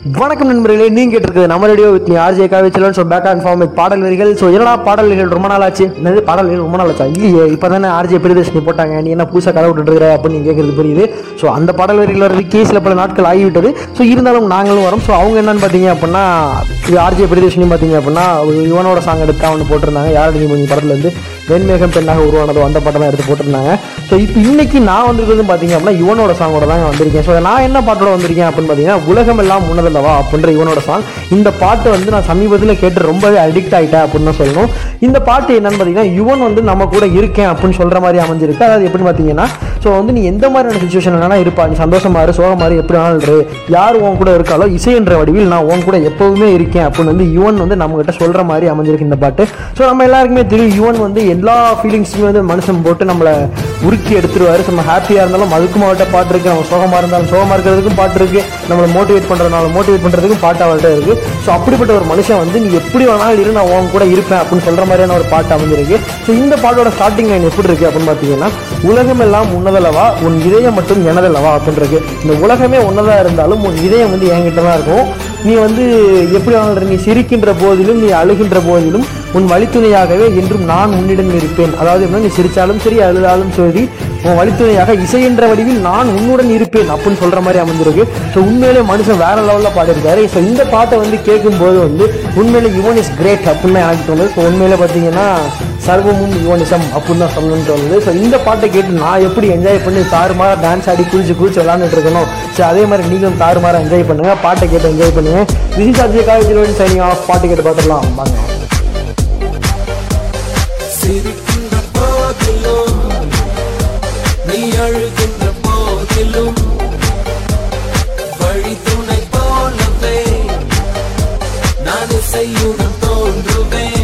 வணக்கம் நண்பர்களே நீங்க கேட்டிருக்கிறது நம்ம ரேடியோ வித் நீ RJ Kavichalan so back and form with பாடல் வரிகள். ஸோ என்னடா பாடல் வரிகள் ரொம்ப நாள் ஆச்சு என்னது பாடல் வரிகள் ரொம்ப நாள் ஆச்சா இல்லையே இப்போ தானே ஆர்ஜே பிரியதர்ஷினி போட்டாங்க. நீ என்ன புதுசாக கதை விட்டுருக்கிற அப்படின்னு கேட்குறது கேட்கறது புரியுது. ஸோ அந்த பாடல் வரிகள் வர்றதுக்கே சில பல நாட்கள் ஆகிவிட்டது. ஸோ இருந்தாலும் நாங்களும் வரோம். ஸோ அவங்க என்னன்னு பார்த்தீங்க அப்படின்னா இது ஆர்ஜே பிரியதர்ஷினி பார்த்தீங்க அப்படின்னா ஒரு யுவனோட சாங் எடுத்து அவனு போட்டிருந்தாங்க. யாரடி நீ படத்தில் வந்து? வெண்மேகம் பெண்ணாக உருவானதோ அந்த படம் தான் எடுத்து போட்டிருந்தாங்க. ஸோ இப்போ இன்னைக்கு நான் வந்திருக்கிறது பார்த்தீங்க அப்படின்னா இவனோட சாங்கோட தான் வந்திருக்கேன். ஸோ நான் என்ன பாட்டோட வந்திருக்கேன் அப்படின்னு பார்த்தீங்கன்னா உலகம் எல்லாம் முன்னதல்லவா அப்படின்ற இவனோட சாங் இந்த பாட்டு வந்து நான் சமீபத்தில் கேட்டு ரொம்பவே அடிக்ட் ஆகிட்டேன் அப்படின்னு சொல்லணும். இந்த பாட்டு என்னன்னு பார்த்தீங்கன்னா யுவன் வந்து நம்ம கூட இருக்கேன் அப்படின்னு சொல்கிற மாதிரி அமைஞ்சிருக்கு. அதாவது எப்படின்னு பார்த்தீங்கன்னா ஸோ வந்து நீ எந்த மாதிரியான சுச்சுவேஷன் வேணா இருப்பா நீ சந்தோஷமா இரு சோகமா இரு எப்படி வேணாலும் இரு. யார் உன் கூட இருக்காலோ இசை என்ற வடிவில் நான் உன் கூட எப்பவுமே இருக்கேன் அப்படின்னு வந்து யுவன் வந்து நம்ம சொல்கிற மாதிரி அமைஞ்சிருக்கு இந்த பாட்டு. ஸோ நம்ம எல்லாருக்குமே தெரியும் யுவன் வந்து எல்லா ஃபீலிங்ஸுமே வந்து மனுஷன் போட்டு நம்மளை உருக்கி எடுத்துருவாரு. நம்ம ஹாப்பியாக இருந்தாலும் அதுக்கும் அவட்ட பாட்டு இருக்குது நம்ம சோகமாக இருந்தாலும் சோகமாக இருக்கிறதுக்கும் பாட்டு இருக்குது நம்மளை மோட்டிவேட் பண்ணுறதுனால மோட்டிவேட் பண்ணுறதுக்கும் பாட்டு அவர்கிட்ட இருக்கு. ஸோ அப்படிப்பட்ட ஒரு மனுஷன் வந்து நீ எப்படி வேணாலும் இரு நான் உன் கூட இருப்பேன் அப்படின்னு சொல்ற மாதிரியான ஒரு பாட்டு அமைஞ்சிருக்கு. ஸோ இந்த பாட்டோட ஸ்டார்டிங் லைன் எப்படி இருக்கு அப்படின்னு பார்த்தீங்கன்னா உலகமெல்லாம் உன்னதளவா உன் இதயம் மட்டும் என எனதல்லவா அப்படின்னு இந்த உலகமே ஒன்றதாக இருந்தாலும் உன் இதயம் வந்து என்கிட்ட தான் இருக்கும். நீ வந்து எப்படி வேணாலும் நீ சிரிக்கின்ற போதிலும் நீ அழுகின்ற போதிலும் உன் வழித்துணையாகவே என்றும் நான் உன்னிடம் இருப்பேன். அதாவது என்ன நீ சிரித்தாலும் சரி அழுதாலும் சரி உன் வழித்துணையாக இசை என்ற வடிவில் நான் உன்னுடன் இருப்பேன் அப்படின்னு சொல்கிற மாதிரி அமைஞ்சிருக்கு. ஸோ உண்மையிலே மனுஷன் வேற லெவலில் பாடியிருக்காரு. ஸோ இந்த பாட்டை வந்து கேட்கும்போது வந்து உண்மையிலே யுவன் இஸ் கிரேட் அப்படின்னு எனக்கு தோணுது. ஸோ உண்மையிலே பார்த்தீங்கன்னா சர்வமும் யுவனிசம் அப்படின்னு தான் சொல்லணுன்ட்டு தோணுது ஸோ இந்த பாட்டை கேட்டு நான் எப்படி என்ஜாய் பண்ணி தாறுமாற டான்ஸ் ஆடி குளிச்சு குளிச்சு விளாண்டுட்டு இருக்கணும் ஸோ அதே மாதிரி நீங்களும் தாறுமாற என்ஜாய் பண்ணுங்கள் பாட்டை கேட்டு என்ஜாய் பண்ணுங்க. விசி சார்ஜி காலேஜில் சைனிங் ஆஃப் பாட்டு கேட்டு பார்த்துடலாம் வாங்க. சிரிக்கின்ற போதிலும் நீ அழுகின்ற போதிலும் வழி துணை போலவே நான் தோன்றுவேன்.